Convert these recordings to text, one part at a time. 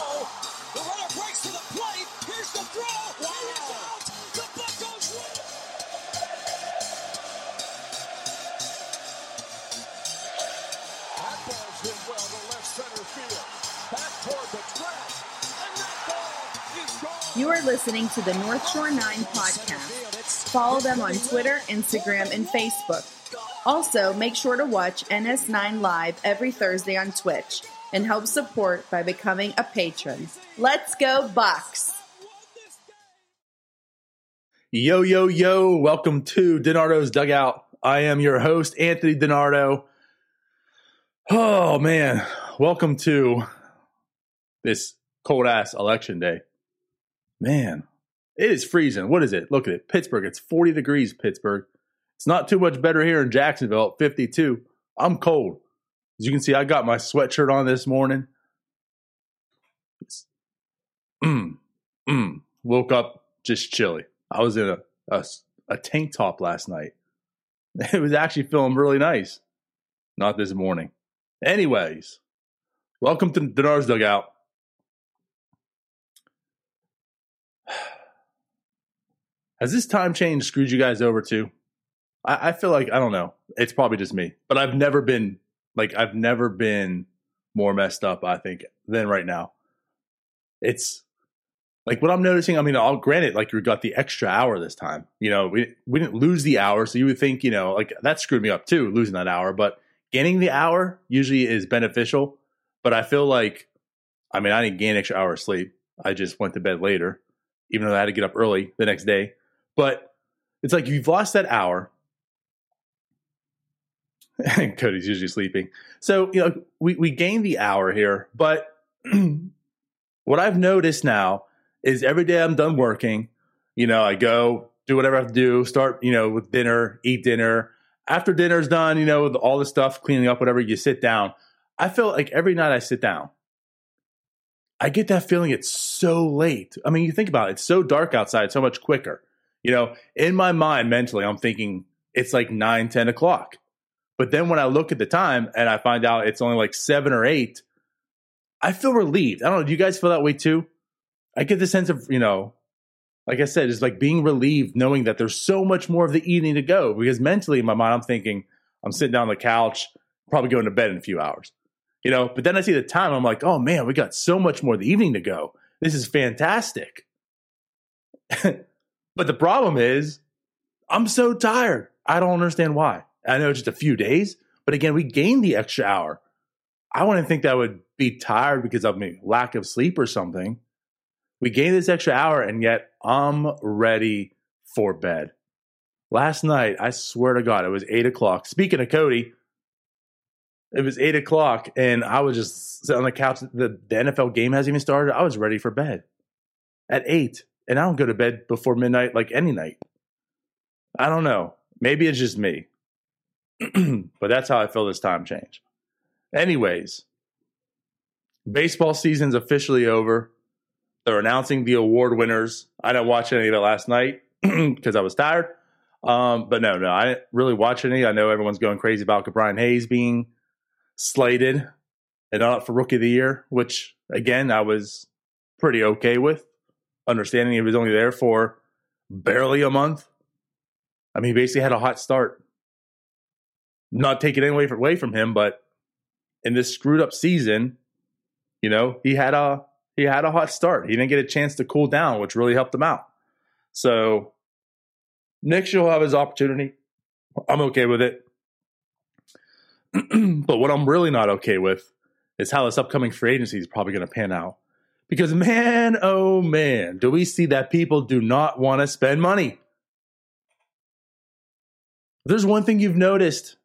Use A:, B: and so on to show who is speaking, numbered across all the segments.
A: throw. The runner breaks to the plate. Here's the throw. He is out. The Buccos win.
B: That ball's hit well to left center field. Back toward the track. And that ball is gone.
C: You are listening to the North Shore 9 podcast. Follow them on Twitter, Instagram, and Facebook. Also, make sure to watch NS9 Live every Thursday on Twitch and help support by becoming a patron. Let's go, Bucs!
D: Yo, yo, yo. Welcome to DiNardo's Dugout. I am your host, Anthony Donardo. Oh, man. Welcome to this cold ass election day. Man, it is freezing. What is it? Look at it. Pittsburgh. It's 40 degrees, Pittsburgh. It's not too much better here in Jacksonville at 52. I'm cold. As you can see, I got my sweatshirt on this morning. Mm, mm. Woke up just chilly. I was in a, a, a tank top last night. It was actually feeling really nice. Not this morning. Anyways, welcome to Denar's Dugout. Has this time change screwed you guys over too? I, I feel like I don't know. It's probably just me, but I've never been like I've never been more messed up. I think than right now. It's like what I'm noticing. I mean, I'll grant it. Like we got the extra hour this time. You know, we we didn't lose the hour, so you would think you know like that screwed me up too, losing that hour. But gaining the hour usually is beneficial. But I feel like, I mean, I didn't gain an extra hour of sleep. I just went to bed later, even though I had to get up early the next day. But it's like you've lost that hour. Cody's usually sleeping. So, you know, we, we gained the hour here. But what I've noticed now is every day I'm done working, you know, I go do whatever I have to do, start, you know, with dinner, eat dinner. After dinner's done, you know, all the stuff, cleaning up, whatever, you sit down. I feel like every night I sit down, I get that feeling it's so late. I mean, you think about it, it's so dark outside, so much quicker. You know, in my mind, mentally, I'm thinking it's like 9, 10 o'clock. But then when I look at the time and I find out it's only like seven or eight, I feel relieved. I don't know. Do you guys feel that way too? I get the sense of, you know, like I said, it's like being relieved knowing that there's so much more of the evening to go. Because mentally in my mind, I'm thinking, I'm sitting down on the couch, probably going to bed in a few hours. You know, but then I see the time, I'm like, oh man, we got so much more of the evening to go. This is fantastic. but the problem is, I'm so tired. I don't understand why. I know just a few days, but again, we gained the extra hour. I wouldn't think that would be tired because of me lack of sleep or something. We gained this extra hour, and yet I'm ready for bed. Last night, I swear to God, it was eight o'clock. Speaking of Cody, it was eight o'clock, and I was just sitting on the couch. The, the NFL game hasn't even started. I was ready for bed at eight, and I don't go to bed before midnight like any night. I don't know. Maybe it's just me, but that's how I feel this time change. Anyways, baseball season's officially over. They're announcing the award winners. I didn't watch any of it last night because I was tired. Um, but no, no, I didn't really watch any. I know everyone's going crazy about Brian Hayes being slated and up for Rookie of the Year, which again I was pretty okay with, understanding he was only there for barely a month. I mean, he basically had a hot start. Not taking any away from, away from him, but in this screwed up season, you know, he had a he had a hot start. He didn't get a chance to cool down, which really helped him out. So next year he'll have his opportunity. I'm okay with it. but what I'm really not okay with is how this upcoming free agency is probably going to pan out. Because man, oh man, do we see that people do not want to spend money. There's one thing you've noticed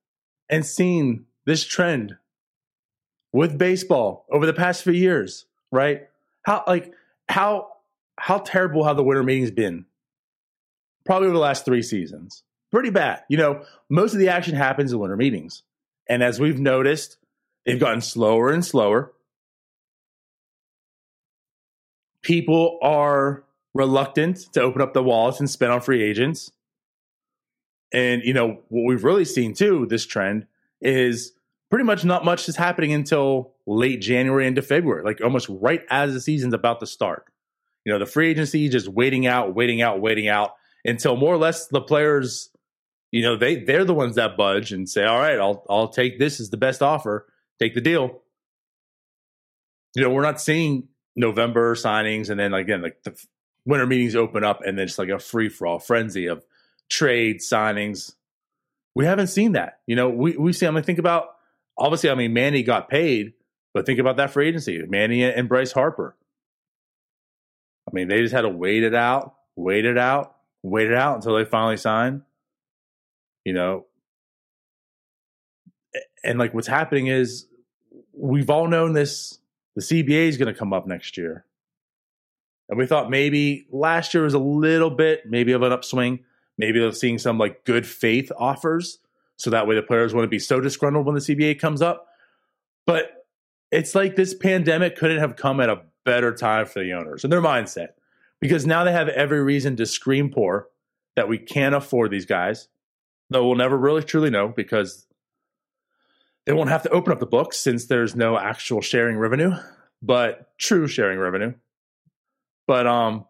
D: and seen this trend with baseball over the past few years, right? How like how how terrible have the winter meetings been? Probably over the last three seasons. Pretty bad. You know, most of the action happens in winter meetings. And as we've noticed, they've gotten slower and slower. People are reluctant to open up the wallets and spend on free agents. And, you know, what we've really seen too, this trend is pretty much not much is happening until late January into February, like almost right as the season's about to start. You know, the free agency just waiting out, waiting out, waiting out until more or less the players, you know, they they're the ones that budge and say, "All right, I'll I'll take this as the best offer, take the deal." You know, we're not seeing November signings and then again like the winter meetings open up and then it's like a free for all frenzy of trade signings. We haven't seen that. You know, we we see. I mean, think about obviously. I mean, Manny got paid, but think about that for agency, Manny and Bryce Harper. I mean, they just had to wait it out, wait it out, wait it out until they finally sign. You know, and like what's happening is we've all known this. The CBA is going to come up next year. And we thought maybe last year was a little bit, maybe of an upswing. Maybe they're seeing some like good faith offers. So that way the players wouldn't be so disgruntled when the CBA comes up. But it's like this pandemic couldn't have come at a better time for the owners and their mindset because now they have every reason to scream poor that we can't afford these guys. Though we'll never really truly know because they won't have to open up the books since there's no actual sharing revenue, but true sharing revenue. But um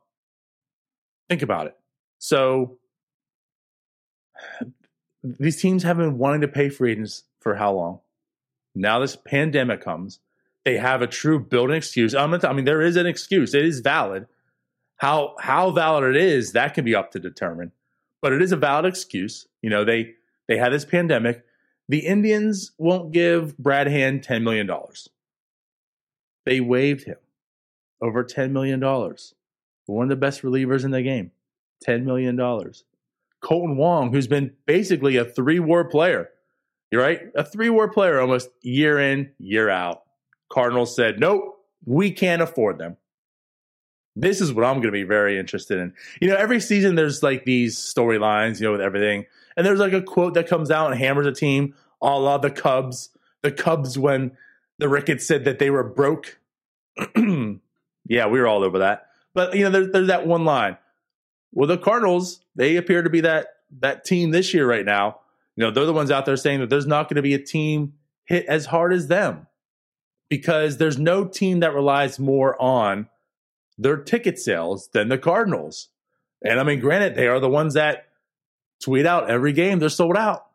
D: think about it. So these teams have been wanting to pay free agents for how long? Now this pandemic comes. They have a true building excuse. I'm t- I mean, there is an excuse. It is valid. How how valid it is, that can be up to determine. But it is a valid excuse. You know, they they had this pandemic. The Indians won't give Brad Hand $10 million. They waived him over $10 million. One of the best relievers in the game. $10 million. Kolten Wong, who's been basically a three WAR player. You're right? A three WAR player almost year in, year out. Cardinals said, nope, we can't afford them. This is what I'm going to be very interested in. You know, every season there's like these storylines, you know, with everything. And there's like a quote that comes out and hammers a team, a la the Cubs. The Cubs, when the Ricketts said that they were broke. yeah, we were all over that. But, you know, there's, there's that one line. Well, the Cardinals, they appear to be that that team this year right now. You know, they're the ones out there saying that there's not going to be a team hit as hard as them because there's no team that relies more on their ticket sales than the Cardinals. And I mean, granted, they are the ones that tweet out every game they're sold out.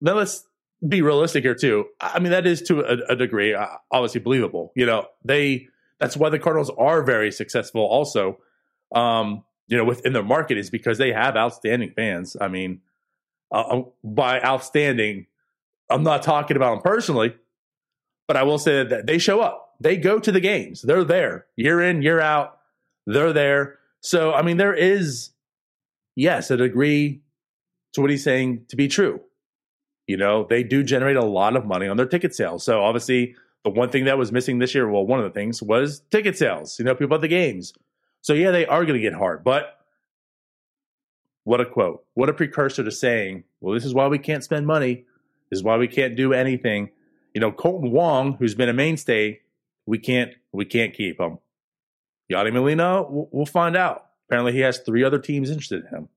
D: Now let's be realistic here too. I mean, that is to a, a degree uh, obviously believable. You know, they that's why the Cardinals are very successful. Also, um, you know, within their market is because they have outstanding fans. I mean, uh, by outstanding, I'm not talking about them personally, but I will say that they show up. They go to the games. They're there year in, year out. They're there. So, I mean, there is, yes, a degree to what he's saying to be true. You know, they do generate a lot of money on their ticket sales. So, obviously, the one thing that was missing this year, well, one of the things was ticket sales, you know, people at the games. So, yeah, they are going to get hard. But what a quote. What a precursor to saying, well, this is why we can't spend money. This is why we can't do anything. You know, Kolten Wong, who's been a mainstay, we can't we can't keep him. Yadi Molina, we'll, find out. Apparently, he has three other teams interested in him.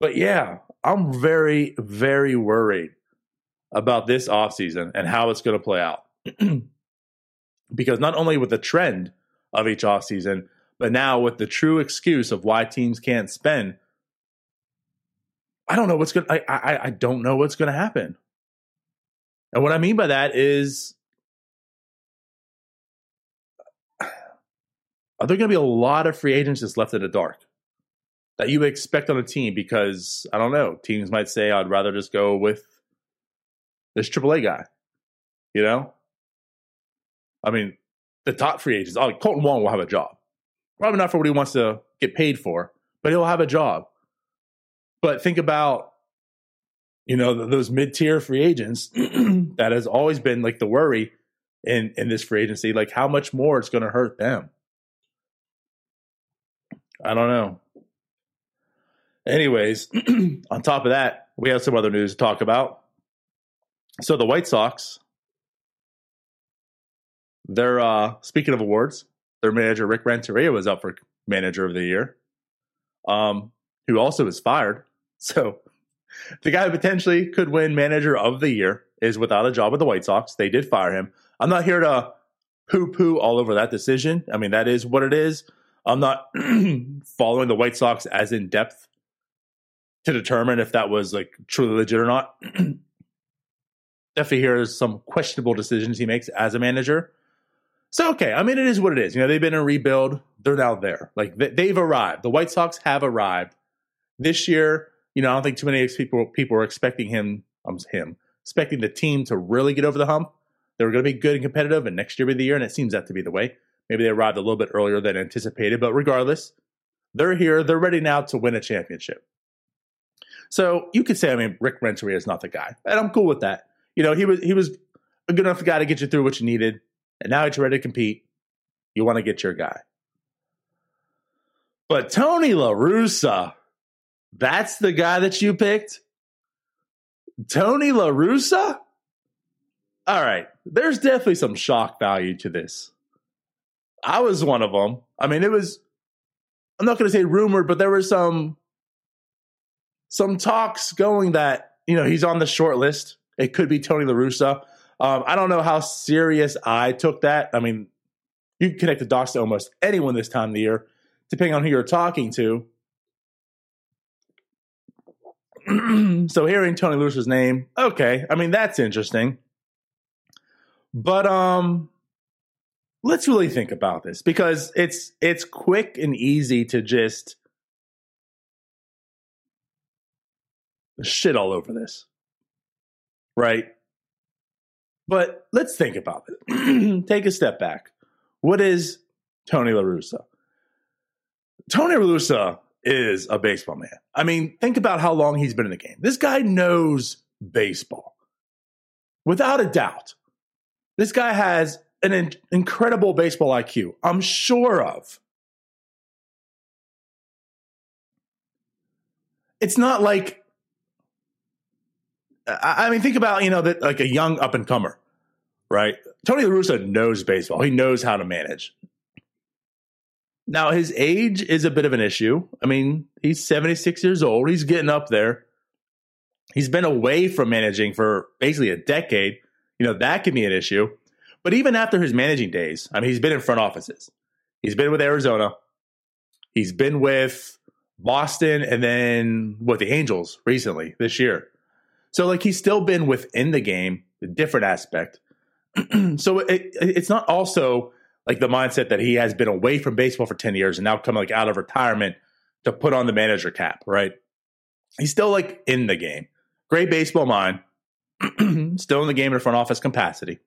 D: But yeah, I'm very, very worried about this offseason and how it's going to play out. because not only with the trend of each offseason, but now with the true excuse of why teams can't spend, I don't know what's going. I, I I don't know what's going to happen. And what I mean by that is, are there going to be a lot of free agents just left in the dark that you expect on a team? Because I don't know, teams might say, "I'd rather just go with this AAA guy." You know, I mean, the top free agents. Kolten Wong will have a job. Probably not for what he wants to get paid for, but he'll have a job. But think about, you know, those mid tier free agents that has always been like the worry in in this free agency. Like how much more it's going to hurt them. I don't know. Anyways, on top of that, we have some other news to talk about. So the White Sox, they're uh speaking of awards, their manager Rick Renteria was up for manager of the year. Um, who also was fired. So the guy who potentially could win manager of the year is without a job with the White Sox. They did fire him. I'm not here to poo poo all over that decision. I mean, that is what it is. I'm not following the White Sox as in depth to determine if that was like truly legit or not. Definitely here's some questionable decisions he makes as a manager. So okay, I mean it is what it is. You know they've been in rebuild. They're now there. Like they've arrived. The White Sox have arrived this year. You know I don't think too many people people were expecting him. Um, him expecting the team to really get over the hump. They were going to be good and competitive, and next year be the year. And it seems that to be the way. Maybe they arrived a little bit earlier than anticipated, but regardless, they're here. They're ready now to win a championship. So you could say, I mean, Rick Renteria is not the guy, and I'm cool with that. You know, he was he was a good enough guy to get you through what you needed, and now he's ready to compete. You want to get your guy, but Tony La Russa, that's the guy that you picked. Tony La Russa. All right, there's definitely some shock value to this. I was one of them. I mean, it was. I'm not going to say rumored, but there were some some talks going that you know he's on the short list. It could be Tony La Russa. Um, I don't know how serious I took that. I mean, you can connect the dots to almost anyone this time of the year, depending on who you're talking to. so hearing Tony Russa's name, okay, I mean that's interesting. But um let's really think about this because it's it's quick and easy to just shit all over this. Right? But let's think about it. Take a step back. What is Tony La Russa? Tony La Russa is a baseball man. I mean, think about how long he's been in the game. This guy knows baseball. Without a doubt. This guy has an in- incredible baseball IQ, I'm sure of. It's not like I, mean, think about you know that like a young up and comer, right? Tony La Russa knows baseball. He knows how to manage. Now his age is a bit of an issue. I mean, he's 76 years old. He's getting up there. He's been away from managing for basically a decade. You know, that can be an issue. But even after his managing days, I mean, he's been in front offices. He's been with Arizona. He's been with Boston and then with the Angels recently this year. So like he's still been within the game, a different aspect. so it, it's not also like the mindset that he has been away from baseball for 10 years and now coming like out of retirement to put on the manager cap, right? He's still like in the game. Great baseball mind, still in the game in front office capacity.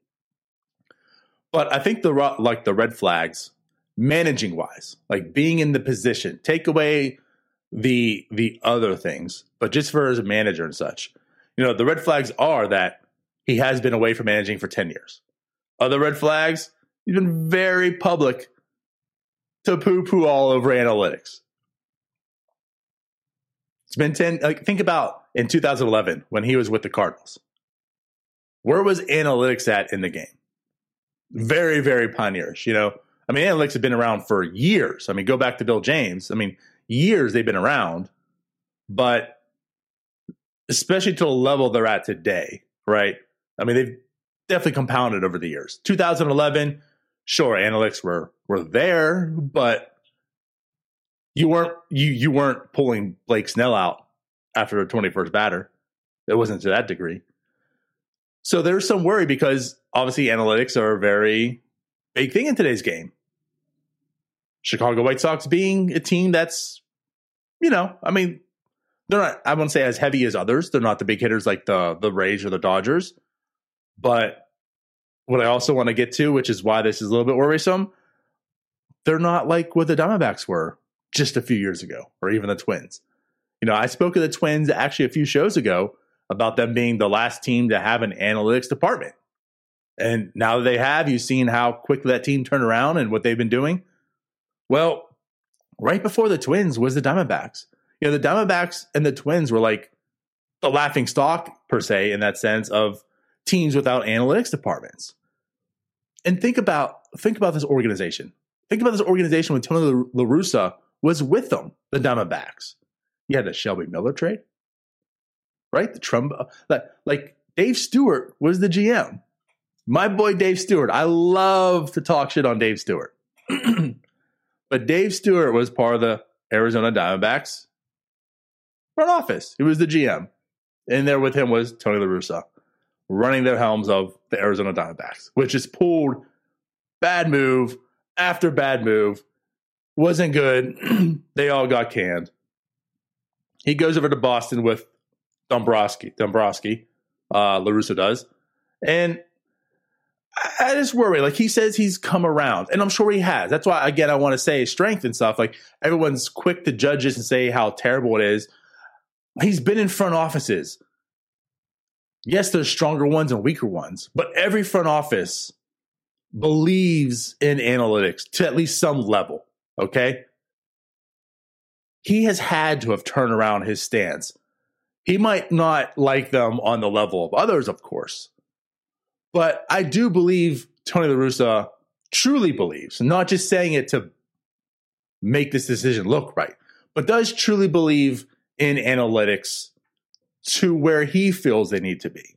D: But I think the like the red flags, managing wise, like being in the position, take away the the other things, but just for as a manager and such, you know, the red flags are that he has been away from managing for ten years. Other red flags, he's been very public to poo poo all over analytics. It's been 10, like, think about in 2011 when he was with the Cardinals. Where was analytics at in the game? very, very pioneerish. You know, I mean, analytics have been around for years. I mean, go back to Bill James. I mean, years they've been around, but especially to the level they're at today, right? I mean, they've definitely compounded over the years. 2011, sure, analytics were were there, but you weren't you you weren't pulling Blake Snell out after a 21st batter. It wasn't to that degree. So there's some worry because obviously analytics are a very big thing in today's game. Chicago White Sox being a team that's, you know, I mean, they're not, I won't say as heavy as others. They're not the big hitters like the the Rays or the Dodgers. But what I also want to get to, which is why this is a little bit worrisome, they're not like what the Diamondbacks were just a few years ago, or even the Twins. You know, I spoke of the Twins actually a few shows ago about them being the last team to have an analytics department. And now that they have, you've seen how quickly that team turned around and what they've been doing. Well, right before the Twins was the Diamondbacks. You know, the Diamondbacks and the Twins were like the laughing stock, per se, in that sense of teams without analytics departments. And think about think about this organization. Think about this organization when Tony La Russa was with them, the Diamondbacks. You had the Shelby Miller trade, right? The Trumbo, like, like Dave Stewart was the GM. My boy Dave Stewart. I love to talk shit on Dave Stewart. but Dave Stewart was part of the Arizona Diamondbacks front office. He was the GM. And there with him was Tony La Russa running the helms of the Arizona Diamondbacks, which is pulled bad move after bad move. Wasn't good. they all got canned. He goes over to Boston with Dombrowski. Dombrowski, uh, La Russa does. And I just worry. Like he says he's come around, and I'm sure he has. That's why, again, I want to say strength and stuff. Like everyone's quick to judge this and say how terrible it is. He's been in front offices. Yes, there's stronger ones and weaker ones, but every front office believes in analytics to at least some level. Okay. He has had to have turned around his stance. He might not like them on the level of others, of course, but I do believe Tony La Russa truly believes, not just saying it to make this decision look right, but does truly believe in analytics to where he feels they need to be.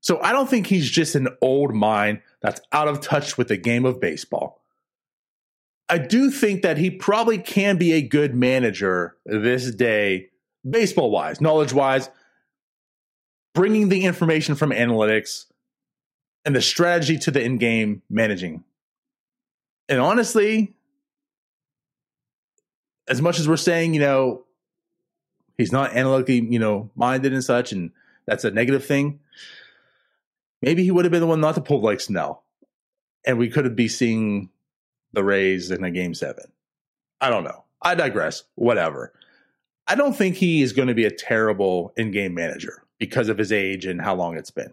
D: So I don't think he's just an old mind that's out of touch with the game of baseball. I do think that he probably can be a good manager this day, baseball wise, knowledge wise, bringing the information from analytics and the strategy to the in game managing. And honestly, as much as we're saying, you know, he's not analytically, you know, minded and such, and that's a negative thing. Maybe he would have been the one not to pull like Snell, and we could have be seeing the Rays in a game seven. I don't know. I digress. Whatever. I don't think he is going to be a terrible in-game manager because of his age and how long it's been.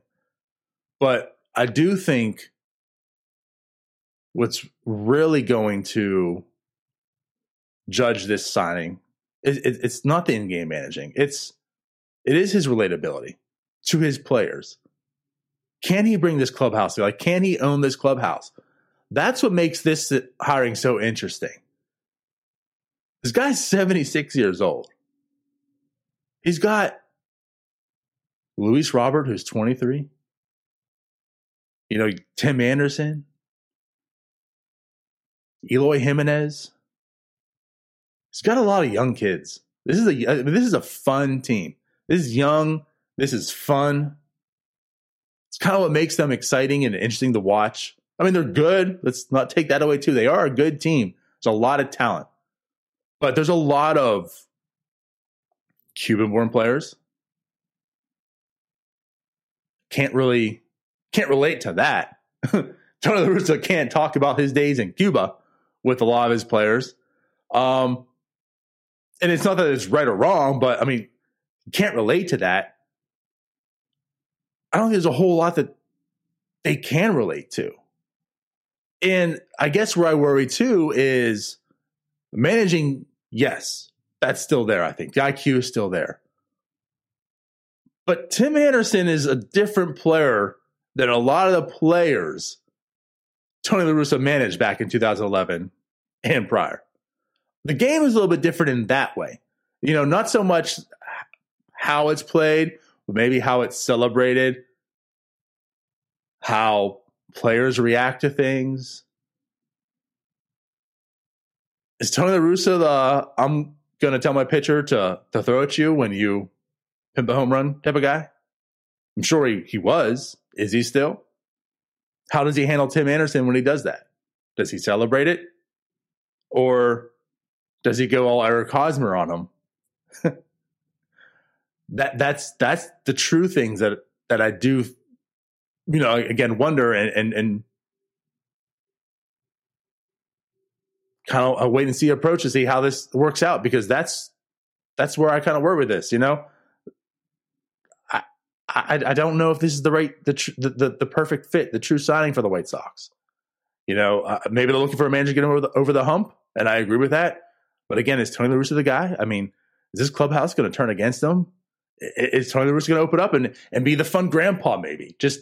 D: But I do think what's really going to judge this signing it, it, it's not the in-game managing. It's it is his relatability to his players. Can he bring this clubhouse? Like, can he own this clubhouse? That's what makes this hiring so interesting. This guy's 76 years old. He's got Luis Robert, who's 23. You know, Tim Anderson, Eloy Jimenez, he's got a lot of young kids. This is a I mean, this is a fun team. This is young. This is fun. It's kind of what makes them exciting and interesting to watch. I mean, they're good. Let's not take that away too. They are a good team. There's a lot of talent, but there's a lot of Cuban-born players. Can't really can't relate to that. Tony La Russa can't talk about his days in Cuba with a lot of his players. Um, and it's not that it's right or wrong, but I mean, can't relate to that. I don't think there's a whole lot that they can relate to. And I guess where I worry too is managing, yes, that's still there, I think. The IQ is still there. But Tim Anderson is a different player than a lot of the players Tony La Russa managed back in 2011 and prior the game is a little bit different in that way. You know, not so much how it's played, but maybe how it's celebrated, how players react to things. Is Tony La Russa the I'm going to tell my pitcher to to throw at you when you pimp a home run type of guy? I'm sure he, he was. Is he still? How does he handle Tim Anderson when he does that? Does he celebrate it? Or does he go all Eric Hosmer on him? that that's that's the true things that that I do, you know, again wonder and and, and kind of a wait and see approach to see how this works out because that's that's where I kind of work with this, you know. I, I don't know if this is the right the tr- the, the, the perfect fit, the true signing for the White Sox. You know, uh, maybe they're looking for a manager to get over the over the hump, and I agree with that. But again, is Tony La Russa the guy? I mean, is this clubhouse going to turn against him? Is Tony La Russa going to open up and, and be the fun grandpa? Maybe just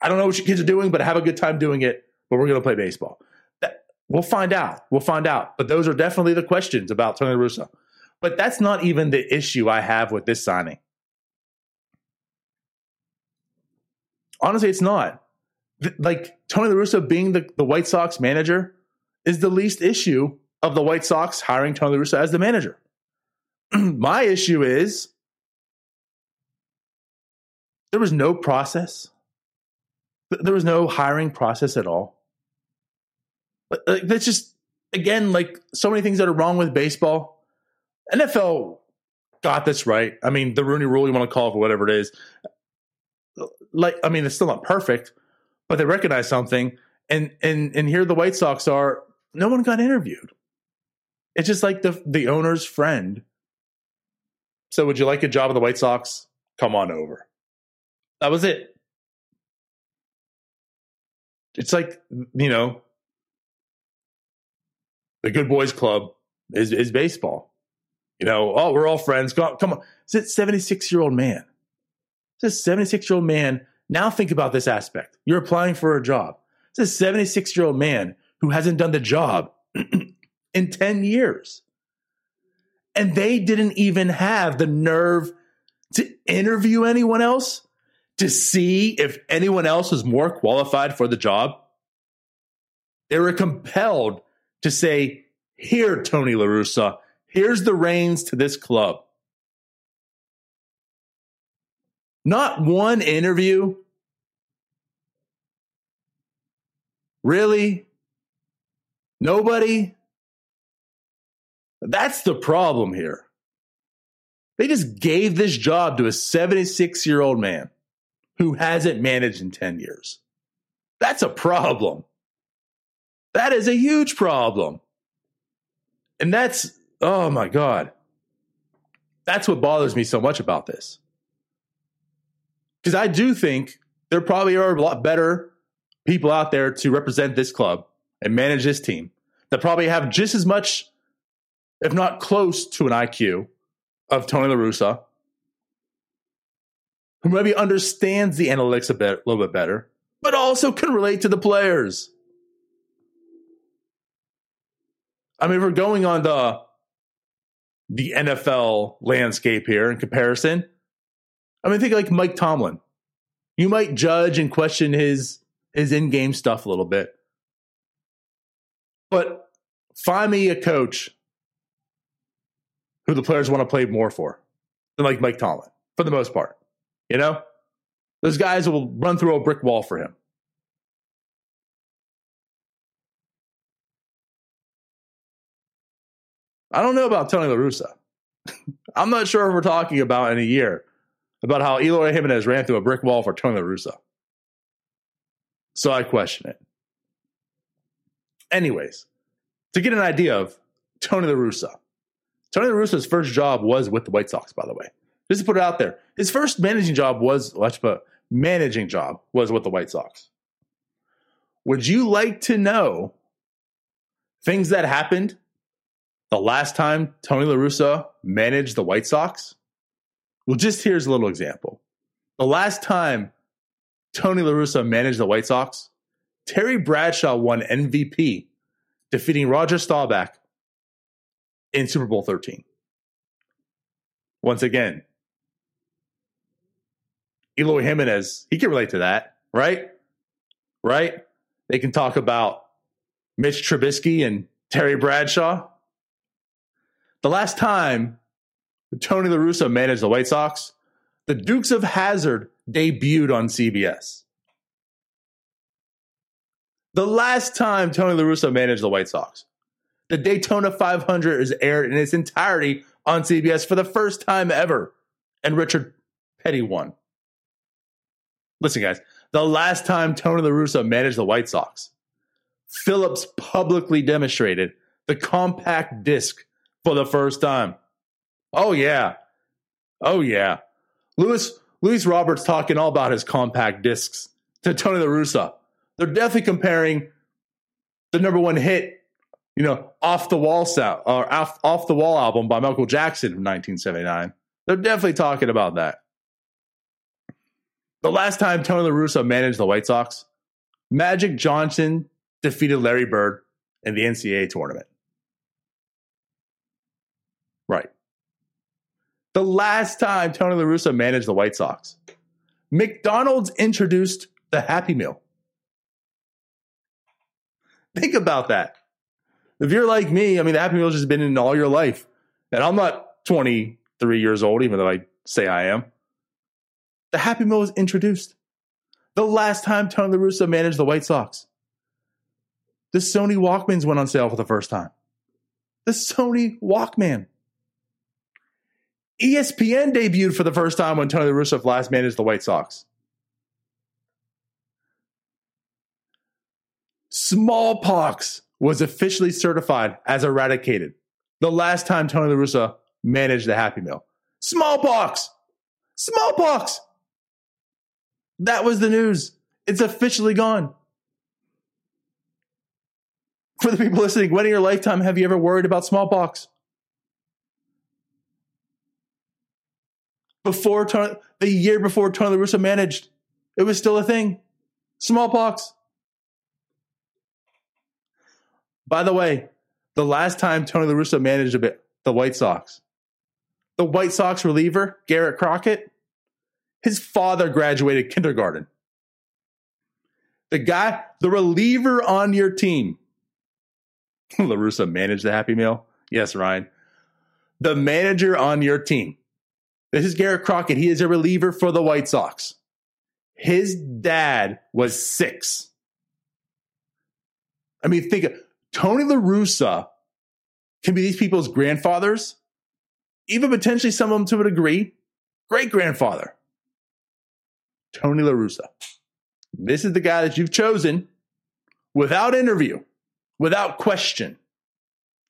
D: I don't know what your kids are doing, but have a good time doing it. But we're going to play baseball. That, we'll find out. We'll find out. But those are definitely the questions about Tony La Russa. But that's not even the issue I have with this signing. Honestly, it's not. Like Tony La Russa being the, the White Sox manager is the least issue of the White Sox hiring Tony La Russa as the manager. My issue is there was no process. There was no hiring process at all. Like, That's just again like so many things that are wrong with baseball. NFL got this right. I mean, the Rooney Rule, you want to call it for whatever it is. Like, I mean, it's still not perfect, but they recognize something. And and and here the White Sox are. No one got interviewed. It's just like the the owner's friend. So, would you like a job at the White Sox? Come on over. That was it. It's like you know, the Good Boys Club is is baseball. You know, oh, we're all friends. Come, come on. It's a 76 year old man. It's a 76 year old man. Now think about this aspect. You're applying for a job. It's a 76 year old man who hasn't done the job in 10 years. And they didn't even have the nerve to interview anyone else to see if anyone else was more qualified for the job. They were compelled to say, Here, Tony La Russa, here's the reins to this club. Not one interview. Really? Nobody? That's the problem here. They just gave this job to a 76 year old man who hasn't managed in 10 years. That's a problem. That is a huge problem. And that's, oh my God. That's what bothers me so much about this. Because I do think there probably are a lot better people out there to represent this club and manage this team that probably have just as much, if not close to an IQ of Tony La Russa, who maybe understands the analytics a bit, a little bit better, but also can relate to the players. I mean, we're going on the the NFL landscape here in comparison. I mean, think like Mike Tomlin. You might judge and question his his in-game stuff a little bit. But find me a coach who the players want to play more for than like Mike Tomlin, for the most part. You know? Those guys will run through a brick wall for him. I don't know about Tony La Russa. I'm not sure if we're talking about in a year about how Eloy Jimenez ran through a brick wall for Tony La Russa. So I question it. Anyways, to get an idea of Tony La Russa. Tony La Russa's first job was with the White Sox, by the way. Just to put it out there. His first managing job was, put managing job was with the White Sox. Would you like to know things that happened the last time Tony La Russa managed the White Sox? Well, just here's a little example. The last time Tony La Russa managed the White Sox, Terry Bradshaw won MVP, defeating Roger Staubach in Super Bowl 13. Once again, Eloy Jimenez, he can relate to that, right? Right? They can talk about Mitch Trubisky and Terry Bradshaw. The last time Tony La Russa managed the White Sox, the Dukes of Hazzard debuted on CBS. The last time Tony La Russa managed the White Sox, the Daytona 500 is aired in its entirety on CBS for the first time ever, and Richard Petty won. Listen, guys, the last time Tony La Russa managed the White Sox, Philips publicly demonstrated the compact disc for the first time. Oh yeah. Oh yeah. Luis Luis Roberts talking all about his compact discs to Tony La Russa. They're definitely comparing the number one hit, you know, off the wall sound or off, off the wall album by Michael Jackson from 1979. They're definitely talking about that. The last time Tony La Russa managed the White Sox, Magic Johnson defeated Larry Bird in the NCAA tournament. Right. The last time Tony La Russa managed the White Sox, McDonald's introduced the Happy Meal. Think about that. If you're like me, I mean, the Happy Meal's just been in all your life. And I'm not 23 years old, even though I say I am. The Happy Meal was introduced. The last time Tony La Russa managed the White Sox. The Sony Walkmans went on sale for the first time. The Sony Walkman. ESPN debuted for the first time when Tony La Russa last managed the White Sox. Smallpox was officially certified as eradicated the last time Tony La Russa managed the Happy Meal. Smallpox! Smallpox! That was the news. It's officially gone. For the people listening, when in your lifetime have you ever worried about smallpox? Before Tony, the year before Tony La Russa managed, it was still a thing. Smallpox. By the way, the last time Tony La Russa managed a bit, the White Sox, the White Sox reliever, Garrett Crockett, his father graduated kindergarten. The guy, the reliever on your team, La Russa managed the Happy Meal. Yes, Ryan. The manager on your team. This is Garrett Crockett. He is a reliever for the White Sox. His dad was six. I mean, think Tony La Russa can be these people's grandfathers, even potentially some of them to a degree, great grandfather. Tony La Russa. This is the guy that you've chosen without interview, without question.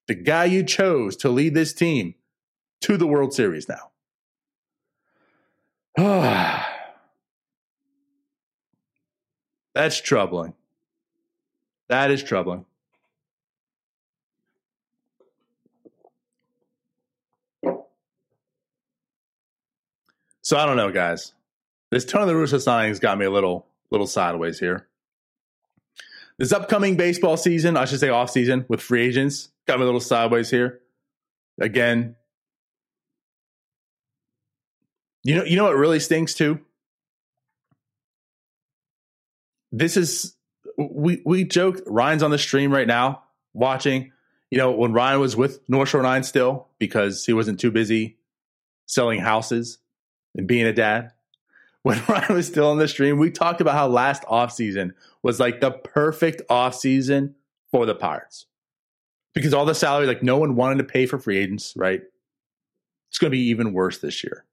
D: The guy you chose to lead this team to the World Series now. That's troubling. That is troubling. So I don't know, guys. This Tony La Russa signing's got me a little little sideways here. This upcoming baseball season, I should say off season with free agents, got me a little sideways here. Again, you know, you know what really stinks too. This is we we joked. Ryan's on the stream right now watching. You know when Ryan was with North Shore Nine still because he wasn't too busy selling houses and being a dad when Ryan was still on the stream, we talked about how last offseason was like the perfect offseason for the Pirates. Because all the salary, like no one wanted to pay for free agents, right? It's going to be even worse this year.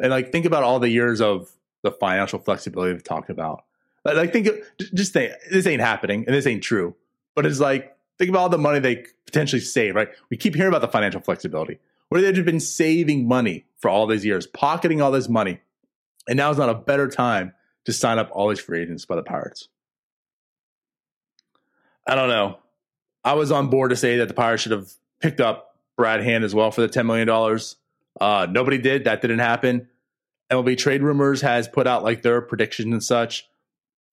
D: And like think about all the years of the financial flexibility we've talked about. Like think, just think, this ain't happening and this ain't true. But it's like think about all the money they potentially save, right? We keep hearing about the financial flexibility. Where they've been saving money for all these years, pocketing all this money and now is not a better time to sign up all these free agents by the Pirates. I don't know. I was on board to say that the Pirates should have picked up Brad Hand as well for the $10 million. Uh, nobody did. That didn't happen. MLB Trade Rumors has put out like their predictions and such,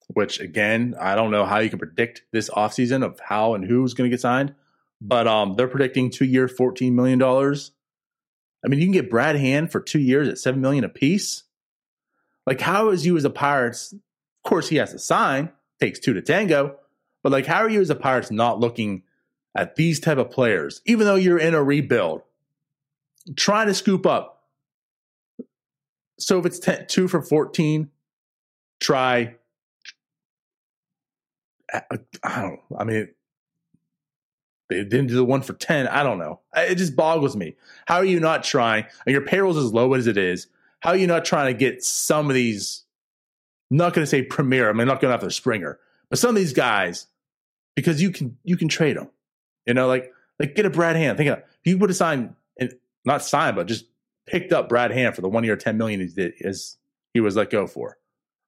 D: which again, I don't know how you can predict this offseason of how and who's going to get signed, but um, they're predicting two year, $14 million. I mean, you can get Brad Hand for two years at $7 million a piece. Like, how is you as a Pirates? Of course, he has to sign. Takes two to tango. But like, how are you as a Pirates not looking at these type of players, even though you're in a rebuild, trying to scoop up? So if it's 10, two for fourteen, try. I don't. I mean, they didn't do the one for ten. I don't know. It just boggles me. How are you not trying? And your payroll's as low as it is how are you not trying to get some of these? I'm not going to say premier. I mean, I'm not going after Springer, but some of these guys because you can you can trade them. You know, like like get a Brad Hand. Think of if you would have signed and not signed, but just picked up Brad Hand for the one year ten million he did as he was let go for,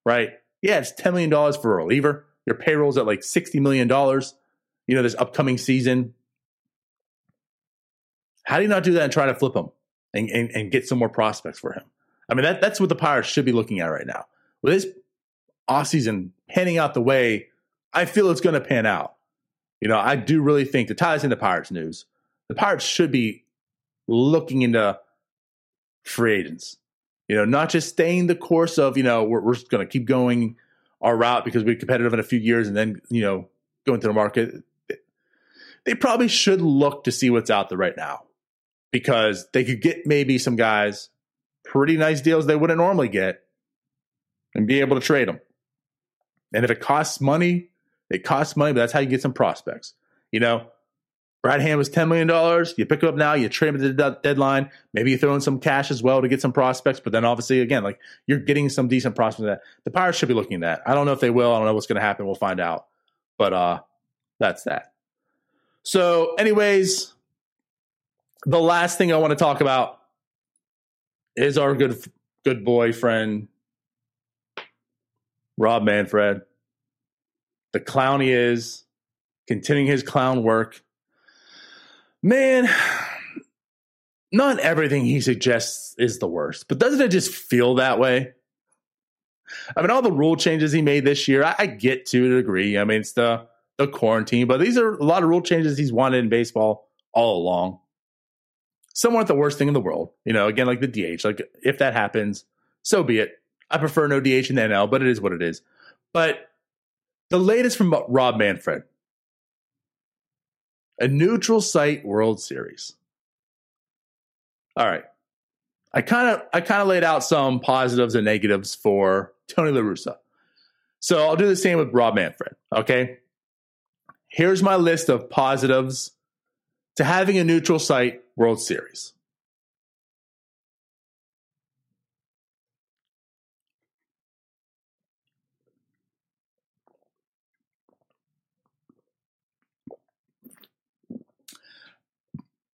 D: right? Yeah, it's ten million dollars for a reliever. Your payroll's at like sixty million dollars. You know, this upcoming season. How do you not do that and try to flip him and, and, and get some more prospects for him? I mean, that, that's what the Pirates should be looking at right now. With this offseason panning out the way I feel it's going to pan out, you know, I do really think to tie this into Pirates news, the Pirates should be looking into free agents. You know, not just staying the course of, you know, we're, we're just going to keep going our route because we're competitive in a few years and then, you know, go into the market. They probably should look to see what's out there right now because they could get maybe some guys pretty nice deals they wouldn't normally get and be able to trade them. And if it costs money, it costs money, but that's how you get some prospects. You know, Brad Hand was $10 million. You pick him up now, you trade him at the deadline. Maybe you throw in some cash as well to get some prospects. But then obviously, again, like you're getting some decent prospects that the Pirates should be looking at. I don't know if they will. I don't know what's going to happen. We'll find out. But uh that's that. So, anyways, the last thing I want to talk about is our good good boyfriend Rob Manfred. The clown he is, continuing his clown work Man, not everything he suggests is the worst, but doesn't it just feel that way? I mean, all the rule changes he made this year, I, I get to a degree. I mean, it's the the quarantine, but these are a lot of rule changes he's wanted in baseball all along. Some aren't the worst thing in the world. You know, again, like the DH. Like if that happens, so be it. I prefer no DH in the NL, but it is what it is. But the latest from Rob Manfred a neutral site World Series. All right. I kind of I kind of laid out some positives and negatives for Tony La Russa. So I'll do the same with Rob Manfred. Okay. Here's my list of positives to having a neutral site World Series.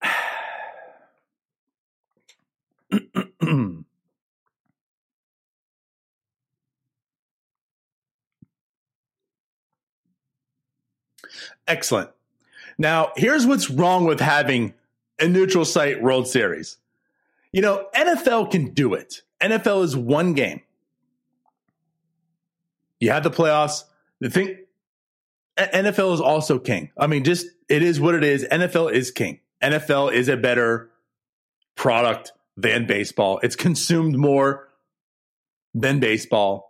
D: Excellent. Now, here's what's wrong with having a neutral site World Series. You know, NFL can do it. NFL is one game. You have the playoffs. The thing, NFL is also king. I mean, just it is what it is. NFL is king. NFL is a better product than baseball. It's consumed more than baseball.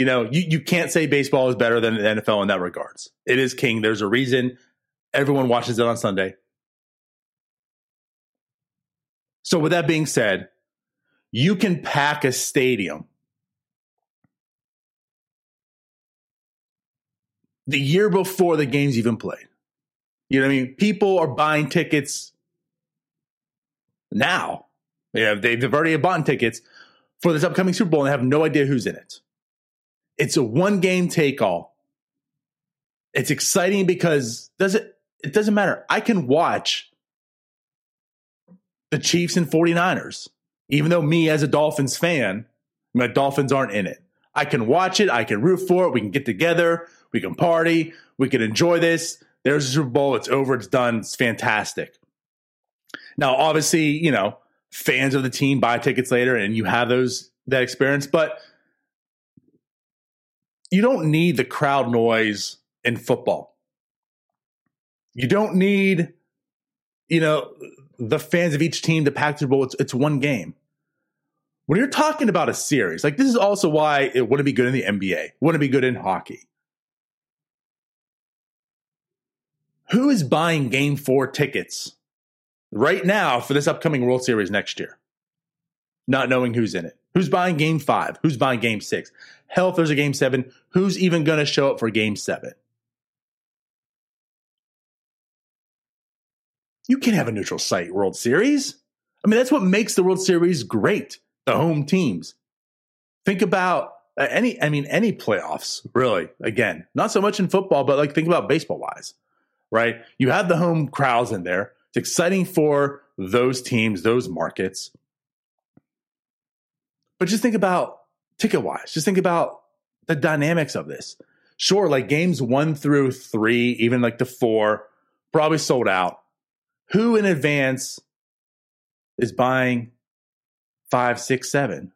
D: You know, you, you can't say baseball is better than the NFL in that regards. It is king. There's a reason everyone watches it on Sunday. So, with that being said, you can pack a stadium the year before the game's even played. You know what I mean? People are buying tickets now yeah, they've already bought tickets for this upcoming Super Bowl and they have no idea who's in it. It's a one game take all. It's exciting because does it it doesn't matter. I can watch the Chiefs and 49ers, even though me as a Dolphins fan, my Dolphins aren't in it. I can watch it, I can root for it, we can get together, we can party, we can enjoy this. There's a Super Bowl, it's over, it's done, it's fantastic. Now, obviously, you know, fans of the team buy tickets later and you have those that experience but you don't need the crowd noise in football. You don't need you know the fans of each team to pack the bowl it's, it's one game. When you're talking about a series like this is also why it wouldn't be good in the nba wouldn't be good in hockey. Who is buying game four tickets right now for this upcoming World Series next year, not knowing who's in it. Who's buying game five? Who's buying game six? Hell, if there's a game seven, who's even going to show up for game seven? You can't have a neutral site World Series. I mean, that's what makes the World Series great the home teams. Think about uh, any, I mean, any playoffs, really. Again, not so much in football, but like think about baseball wise, right? You have the home crowds in there. It's exciting for those teams, those markets. But just think about ticket wise, just think about the dynamics of this. Sure, like games one through three, even like the four, probably sold out. Who in advance is buying five, six, seven?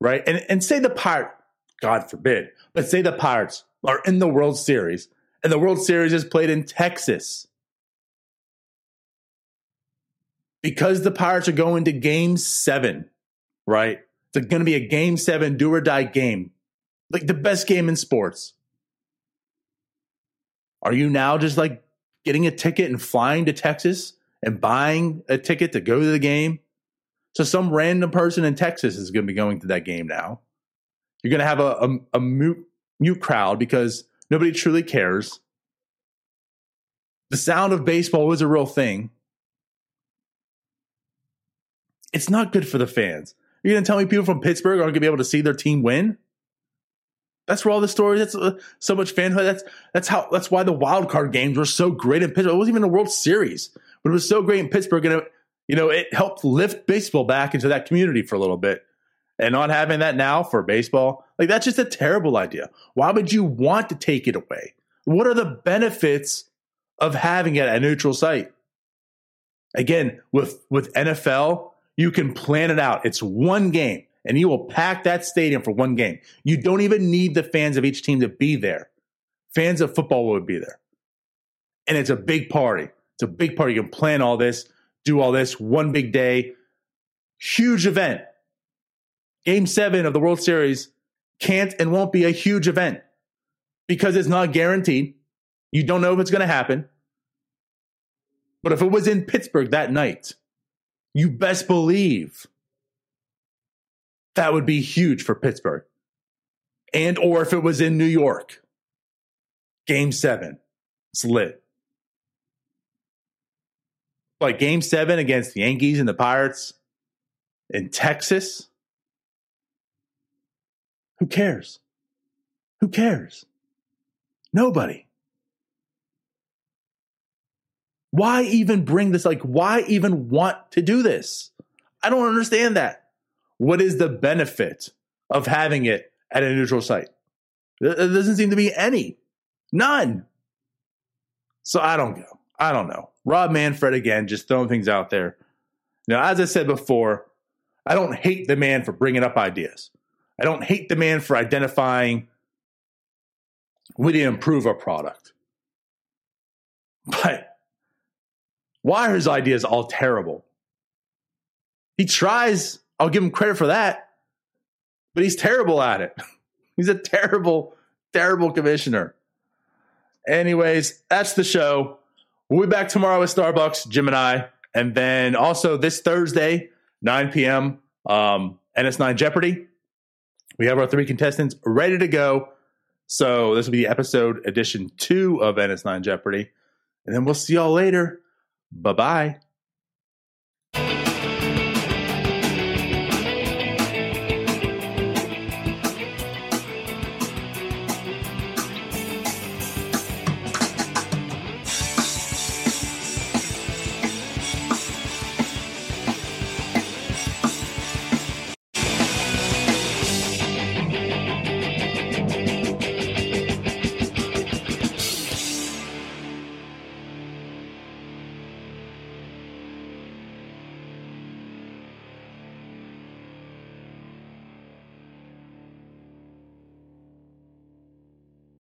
D: Right? And and say the Pirates, God forbid, but say the Pirates are in the World Series and the World Series is played in Texas because the Pirates are going to game seven, right? It's going to be a game seven, do or die game, like the best game in sports. Are you now just like getting a ticket and flying to Texas and buying a ticket to go to the game? So some random person in Texas is going to be going to that game now. You're going to have a, a, a mute, mute crowd because nobody truly cares. The sound of baseball was a real thing. It's not good for the fans. You're going to tell me people from Pittsburgh aren't going to be able to see their team win? That's where all the stories. That's uh, so much fanhood. That's that's how. That's why the wild card games were so great in Pittsburgh. It wasn't even a World Series, but it was so great in Pittsburgh, and it, you know it helped lift baseball back into that community for a little bit. And not having that now for baseball, like that's just a terrible idea. Why would you want to take it away? What are the benefits of having it at a neutral site? Again, with with NFL, you can plan it out. It's one game and you will pack that stadium for one game. You don't even need the fans of each team to be there. Fans of football would be there. And it's a big party. It's a big party. You can plan all this, do all this, one big day, huge event. Game seven of the World Series can't and won't be a huge event because it's not guaranteed. You don't know if it's going to happen. But if it was in Pittsburgh that night, you best believe that would be huge for Pittsburgh. And or if it was in New York, game seven, it's lit. Like game seven against the Yankees and the Pirates in Texas. Who cares? Who cares? Nobody. Why even bring this? Like, why even want to do this? I don't understand that. What is the benefit of having it at a neutral site? There doesn't seem to be any. None. So I don't go. I don't know. Rob Manfred again, just throwing things out there. Now, as I said before, I don't hate the man for bringing up ideas. I don't hate the man for identifying we need to improve our product. But why are his ideas all terrible? He tries, I'll give him credit for that, but he's terrible at it. He's a terrible, terrible commissioner. Anyways, that's the show. We'll be back tomorrow with Starbucks, Jim and I. And then also this Thursday, 9 p.m., um, NS9 Jeopardy. We have our three contestants ready to go. So this will be episode edition two of NS9 Jeopardy. And then we'll see y'all later. Bye bye.